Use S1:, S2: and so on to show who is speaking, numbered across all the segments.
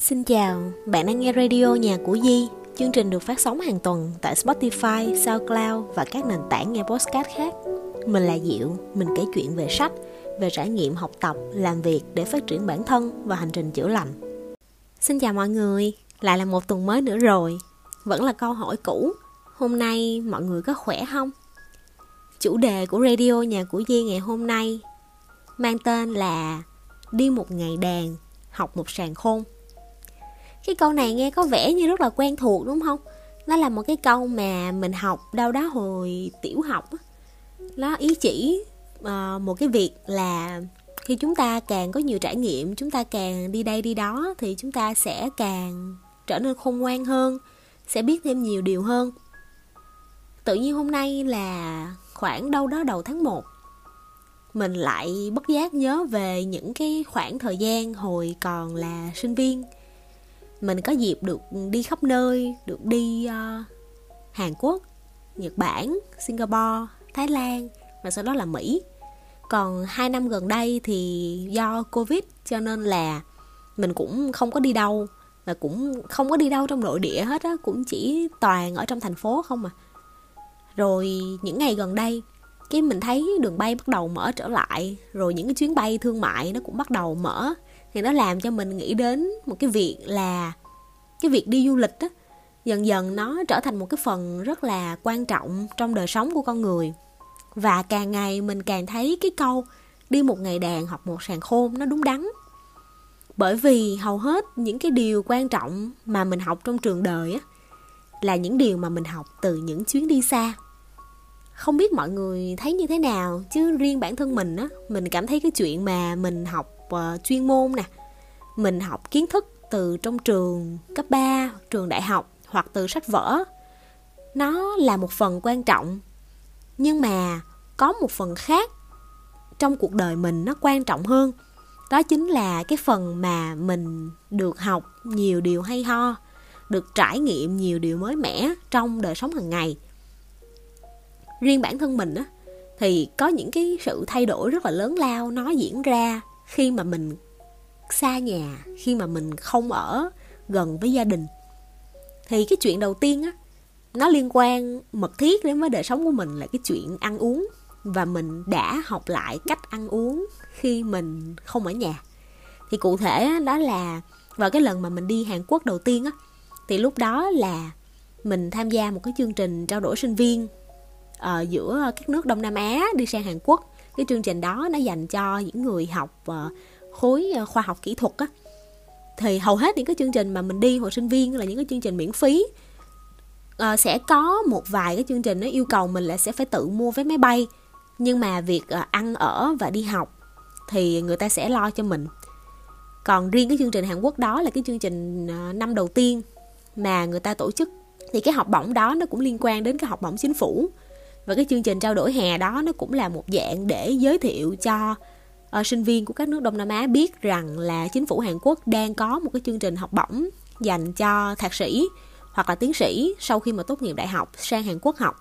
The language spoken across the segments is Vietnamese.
S1: Xin chào, bạn đang nghe radio Nhà của Di. Chương trình được phát sóng hàng tuần tại Spotify, SoundCloud và các nền tảng nghe podcast khác. Mình là Diệu, mình kể chuyện về sách, về trải nghiệm học tập, làm việc để phát triển bản thân và hành trình chữa lành. Xin chào mọi người, lại là một tuần mới nữa rồi. Vẫn là câu hỏi cũ, hôm nay mọi người có khỏe không? Chủ đề của radio Nhà của Di ngày hôm nay mang tên là Đi một ngày đàn, học một sàn khôn cái câu này nghe có vẻ như rất là quen thuộc đúng không? Nó là một cái câu mà mình học đâu đó hồi tiểu học nó ý chỉ uh, một cái việc là khi chúng ta càng có nhiều trải nghiệm chúng ta càng đi đây đi đó thì chúng ta sẽ càng trở nên khôn ngoan hơn sẽ biết thêm nhiều điều hơn. Tự nhiên hôm nay là khoảng đâu đó đầu tháng 1 mình lại bất giác nhớ về những cái khoảng thời gian hồi còn là sinh viên mình có dịp được đi khắp nơi được đi uh, hàn quốc nhật bản singapore thái lan và sau đó là mỹ. Còn hai năm gần đây thì do covid cho nên là mình cũng không có đi đâu và cũng không có đi đâu trong nội địa hết á cũng chỉ toàn ở trong thành phố không à. Rồi những ngày gần đây cái mình thấy đường bay bắt đầu mở trở lại rồi những cái chuyến bay thương mại nó cũng bắt đầu mở thì nó làm cho mình nghĩ đến một cái việc là cái việc đi du lịch á, dần dần nó trở thành một cái phần rất là quan trọng trong đời sống của con người. Và càng ngày mình càng thấy cái câu đi một ngày đàn học một sàn khôn nó đúng đắn. Bởi vì hầu hết những cái điều quan trọng mà mình học trong trường đời á, là những điều mà mình học từ những chuyến đi xa. Không biết mọi người thấy như thế nào, chứ riêng bản thân mình á, mình cảm thấy cái chuyện mà mình học uh, chuyên môn nè. Mình học kiến thức từ trong trường cấp 3, trường đại học hoặc từ sách vở. Nó là một phần quan trọng nhưng mà có một phần khác trong cuộc đời mình nó quan trọng hơn. Đó chính là cái phần mà mình được học nhiều điều hay ho được trải nghiệm nhiều điều mới mẻ trong đời sống hàng ngày. Riêng bản thân mình á thì có những cái sự thay đổi rất là lớn lao nó diễn ra khi mà mình xa nhà khi mà mình không ở gần với gia đình. Thì cái chuyện đầu tiên á nó liên quan mật thiết đến với đời sống của mình là cái chuyện ăn uống. Và mình đã học lại cách ăn uống khi mình không ở nhà. Thì cụ thể đó là vào cái lần mà mình đi Hàn Quốc đầu tiên á thì lúc đó là mình tham gia một cái chương trình trao đổi sinh viên uh, giữa các nước Đông Nam Á đi sang Hàn Quốc cái chương trình đó nó dành cho những người học ờ, khối ờ, khoa học kỹ thuật á. Thì hầu hết những cái chương trình mà mình đi hồi sinh viên là những cái chương trình miễn phí. À, sẽ có một vài cái chương trình nó yêu cầu mình là sẽ phải tự mua vé máy bay. Nhưng mà việc ăn ở và đi học thì người ta sẽ lo cho mình. Còn riêng cái chương trình Hàn Quốc đó là cái chương trình năm đầu tiên mà người ta tổ chức. Thì cái học bổng đó nó cũng liên quan đến cái học bổng chính phủ và cái chương trình trao đổi hè đó nó cũng là một dạng để giới thiệu cho uh, sinh viên của các nước Đông Nam Á biết rằng là chính phủ Hàn Quốc đang có một cái chương trình học bổng dành cho thạc sĩ hoặc là tiến sĩ sau khi mà tốt nghiệp đại học sang Hàn Quốc học.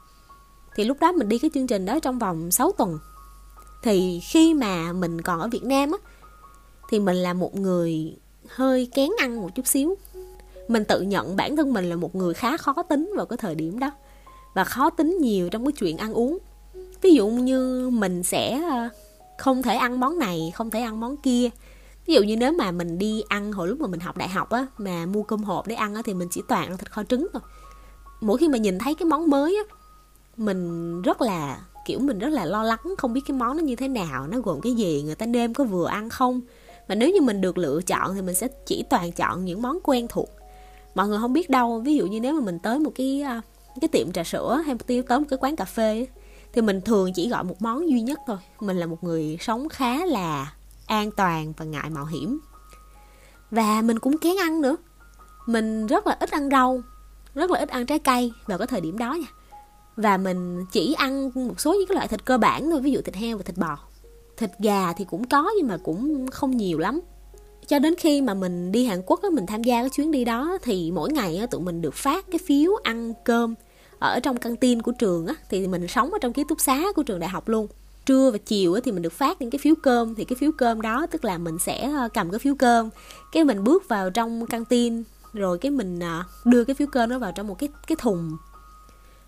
S1: Thì lúc đó mình đi cái chương trình đó trong vòng 6 tuần. Thì khi mà mình còn ở Việt Nam á thì mình là một người hơi kén ăn một chút xíu. Mình tự nhận bản thân mình là một người khá khó tính vào cái thời điểm đó và khó tính nhiều trong cái chuyện ăn uống. Ví dụ như mình sẽ ờ, không thể ăn món này, không thể ăn món kia. Ví dụ như nếu mà mình đi ăn hồi lúc mà mình học đại học á, mà mua cơm hộp để ăn á thì mình chỉ toàn ăn thịt kho trứng thôi. Mỗi khi mà nhìn thấy cái món mới á, mình rất là, kiểu mình rất là lo lắng, không biết cái món nó như thế nào, nó gồm cái gì, người ta nêm có vừa ăn không. Mà nếu như mình được lựa chọn thì mình sẽ chỉ toàn chọn những món quen thuộc. Mọi người không biết đâu, ví dụ như nếu mà mình tới một cái ờ, cái tiệm trà sữa hay tới một cái quán cà phê thì mình thường chỉ gọi một món duy nhất thôi. Mình là một người sống khá là an toàn và ngại mạo hiểm. Và mình cũng kén ăn nữa. Mình rất là ít ăn rau, rất là ít ăn trái cây vào cái thời điểm đó nha. Và mình chỉ ăn một số những cái loại thịt cơ bản thôi, ví dụ thịt heo và thịt bò. Thịt gà thì cũng có nhưng mà cũng không nhiều lắm cho đến khi mà mình đi Hàn Quốc á, mình tham gia cái chuyến đi đó thì mỗi ngày á, tụi mình được phát cái phiếu ăn cơm ở trong căng tin của trường á. Thì mình sống ở trong ký túc xá của trường đại học luôn. Trưa và chiều thì mình được phát những cái phiếu cơm. Thì cái phiếu cơm đó tức là mình sẽ ờ, cầm cái phiếu cơm cái mình bước vào trong căng tin rồi cái mình ờ, đưa cái phiếu cơm đó vào trong một cái cái thùng.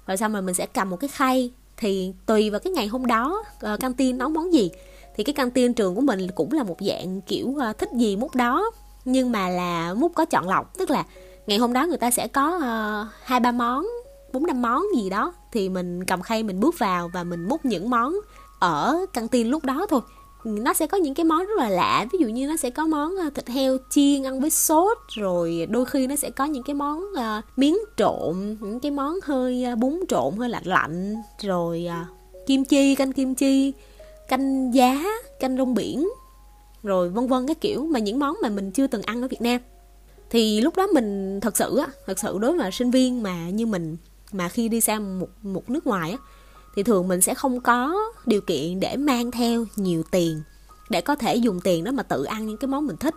S1: Rồi xong rồi mình sẽ cầm một cái khay. Thì tùy vào cái ngày hôm đó ờ, căng tin nấu món gì thì cái căng tin trường của mình cũng là một dạng kiểu ờ, thích gì múc đó. Nhưng mà là múc có chọn lọc tức là ngày hôm đó người ta sẽ có ờ, hai uh, ba món bốn năm món gì đó. Thì mình cầm khay mình bước vào và mình múc những món ở căng tin lúc đó thôi. Nó sẽ có những cái món rất là lạ. Ví dụ như nó sẽ có món ờ, thịt heo chiên ăn với sốt rồi đôi khi nó sẽ có những cái món uh, miếng trộn những cái món hơi uh, bún trộn hơi lạnh lạnh rồi uh, kim chi canh kim chi canh giá, canh rong biển, rồi vân vân cái kiểu mà những món mà mình chưa từng ăn ở Việt Nam. Thì lúc đó mình thật sự á, thật sự đối với sinh viên mà như mình, mà khi đi sang một một nước ngoài á, thì thường mình sẽ không có điều kiện để mang theo nhiều tiền để có thể dùng tiền đó mà tự ăn những cái món mình thích.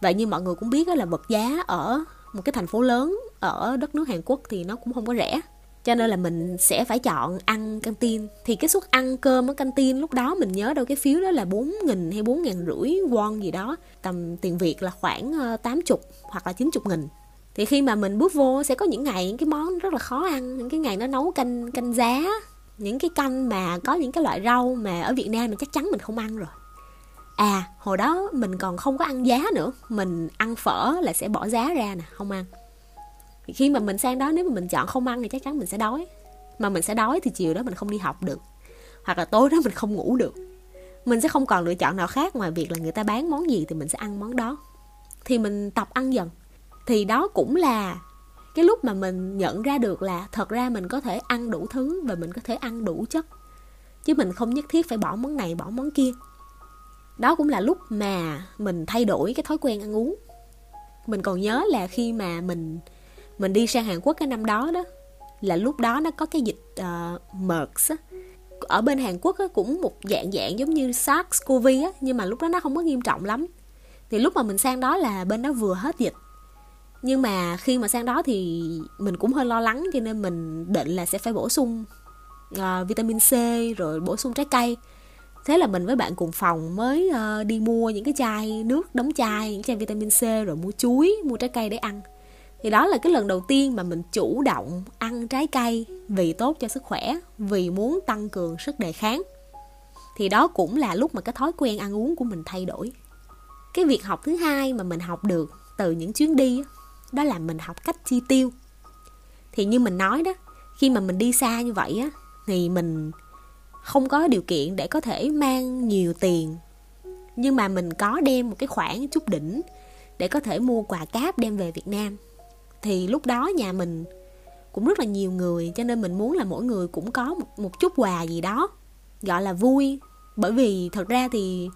S1: Và như mọi người cũng biết đó là vật giá ở một cái thành phố lớn ở đất nước Hàn Quốc thì nó cũng không có rẻ cho nên là mình sẽ phải chọn ăn căng tin thì cái suất ăn cơm ở căng tin lúc đó mình nhớ đâu cái phiếu đó là bốn nghìn hay bốn ngàn rưỡi won gì đó. Tầm tiền Việt là khoảng ờ, tám chục hoặc là chín chục nghìn. Thì khi mà mình bước vô sẽ có những ngày những cái món rất là khó ăn những cái ngày nó nấu canh canh giá. Những cái canh mà có những cái loại rau mà ở Việt Nam mình chắc chắn mình không ăn rồi. À hồi đó mình còn không có ăn giá nữa. Mình ăn phở là sẽ bỏ giá ra nè không ăn khi mà mình sang đó, nếu mà mình chọn không ăn thì chắc chắn mình sẽ đói. Mà mình sẽ đói thì chiều đó mình không đi học được. Hoặc là tối đó mình không ngủ được. Mình sẽ không còn lựa chọn nào khác ngoài việc là người ta bán món gì thì mình sẽ ăn món đó. Thì mình tập ăn dần. Thì đó cũng là cái lúc mà mình nhận ra được là thật ra mình có thể ăn đủ thứ và mình có thể ăn đủ chất. Chứ mình không nhất thiết phải bỏ món này, bỏ món kia. Đó cũng là lúc mà mình thay đổi cái thói quen ăn uống. Mình còn nhớ là khi mà mình mình đi sang Hàn Quốc cái năm đó đó là lúc đó nó có cái dịch uh, MERS á. Ở bên Hàn Quốc á, cũng một dạng dạng giống như SARS-CoV á nhưng mà lúc đó nó không có nghiêm trọng lắm. Thì lúc mà mình sang đó là bên đó vừa hết dịch. Nhưng mà khi mà sang đó thì mình cũng hơi lo lắng cho nên mình định là sẽ phải bổ sung uh, vitamin C rồi bổ sung trái cây. Thế là mình với bạn cùng phòng mới uh, đi mua những cái chai nước đóng chai những chai vitamin C rồi mua chuối mua trái cây để ăn thì đó là cái lần đầu tiên mà mình chủ động ăn trái cây vì tốt cho sức khỏe, vì muốn tăng cường sức đề kháng. Thì đó cũng là lúc mà cái thói quen ăn uống của mình thay đổi. Cái việc học thứ hai mà mình học được từ những chuyến đi đó là mình học cách chi tiêu. Thì như mình nói đó, khi mà mình đi xa như vậy á, thì mình không có điều kiện để có thể mang nhiều tiền. Nhưng mà mình có đem một cái khoản chút đỉnh để có thể mua quà cáp đem về Việt Nam thì lúc đó nhà mình cũng rất là nhiều người cho nên mình muốn là mỗi người cũng có một, một chút quà gì đó gọi là vui. Bởi vì thật ra thì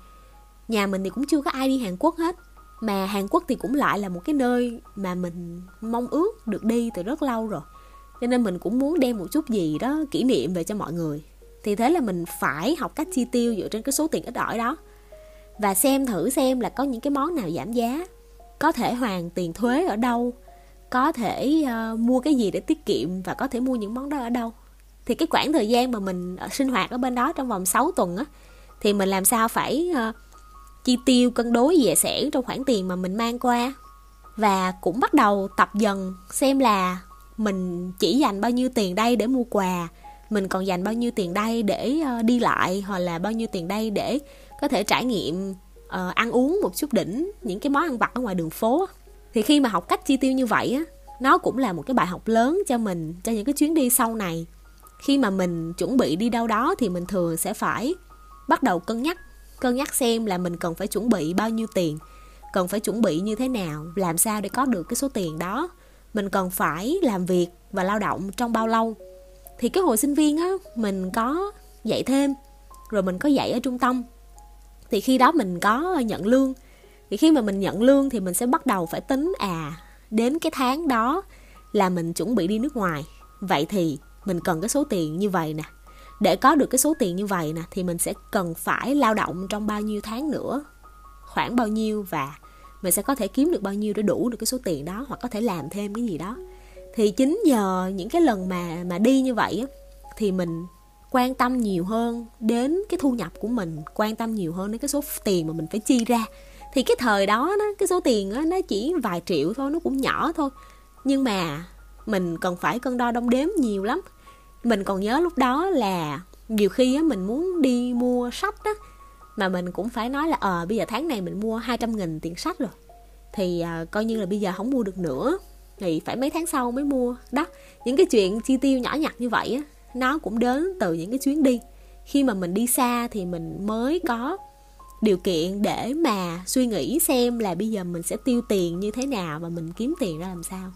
S1: nhà mình thì cũng chưa có ai đi Hàn Quốc hết mà Hàn Quốc thì cũng lại là một cái nơi mà mình mong ước được đi từ rất lâu rồi. Cho nên mình cũng muốn đem một chút gì đó kỷ niệm về cho mọi người. Thì thế là mình phải học cách chi tiêu dựa trên cái số tiền ít ỏi đó. Và xem thử xem là có những cái món nào giảm giá. Có thể hoàn tiền thuế ở đâu có thể uh, mua cái gì để tiết kiệm và có thể mua những món đó ở đâu. Thì cái khoảng thời gian mà mình ờ, sinh hoạt ở bên đó trong vòng 6 tuần á thì mình làm sao phải uh, chi tiêu cân đối dễ sẻ trong khoản tiền mà mình mang qua. Và cũng bắt đầu tập dần xem là mình chỉ dành bao nhiêu tiền đây để mua quà mình còn dành bao nhiêu tiền đây để uh, đi lại hoặc là bao nhiêu tiền đây để có thể trải nghiệm uh, ăn uống một chút đỉnh những cái món ăn vặt ở ngoài đường phố thì khi mà học cách chi tiêu như vậy á, nó cũng là một cái bài học lớn cho mình, cho những cái chuyến đi sau này. Khi mà mình chuẩn bị đi đâu đó thì mình thường sẽ phải bắt đầu cân nhắc cân nhắc xem là mình cần phải chuẩn bị bao nhiêu tiền, cần phải chuẩn bị như thế nào, làm sao để có được cái số tiền đó. Mình cần phải làm việc và lao động trong bao lâu. Thì cái hồi sinh viên á, mình có dạy thêm, rồi mình có dạy ở trung tâm. Thì khi đó mình có nhận lương thì khi mà mình nhận lương thì mình sẽ bắt đầu phải tính à đến cái tháng đó là mình chuẩn bị đi nước ngoài. Vậy thì mình cần cái số tiền như vậy nè. Để có được cái số tiền như vậy nè, thì mình sẽ cần phải lao động trong bao nhiêu tháng nữa, khoảng bao nhiêu và mình sẽ có thể kiếm được bao nhiêu để đủ được cái số tiền đó hoặc có thể làm thêm cái gì đó. Thì chính nhờ những cái lần mà mà đi như vậy thì mình quan tâm nhiều hơn đến cái thu nhập của mình, quan tâm nhiều hơn đến cái số tiền mà mình phải chi ra thì cái thời đó nó cái số tiền đó, nó chỉ vài triệu thôi nó cũng nhỏ thôi. Nhưng mà mình còn phải cân đo đong đếm nhiều lắm. Mình còn nhớ lúc đó là nhiều khi á, mình muốn đi mua sách á mà mình cũng phải nói là ờ à, bây giờ tháng này mình mua 200 nghìn tiền sách rồi. Thì à, coi như là bây giờ không mua được nữa. Thì phải mấy tháng sau mới mua. Đó những cái chuyện chi tiêu nhỏ nhặt như vậy á nó cũng đến từ những cái chuyến đi. Khi mà mình đi xa thì mình mới có điều kiện để mà suy nghĩ xem là bây giờ mình sẽ tiêu tiền như thế nào và mình kiếm tiền ra làm sao.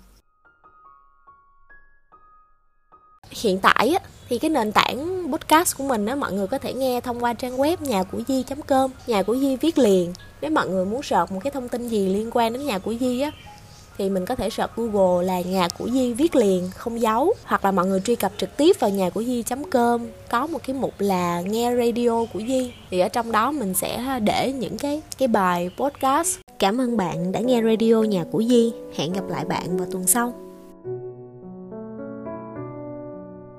S1: Hiện tại á, thì cái nền tảng podcast của mình á mọi người có thể nghe thông qua trang web nhà của di com nhà của di viết liền. Nếu mọi người muốn sợt một cái thông tin gì liên quan đến nhà của di á thì mình có thể search Google là nhà của Di viết liền, không giấu hoặc là mọi người truy cập trực tiếp vào nhà của Di.com có một cái mục là nghe radio của Di thì ở trong đó mình sẽ để những cái cái bài podcast. Cảm ơn bạn đã nghe radio nhà của Di. Hẹn gặp lại bạn vào tuần sau.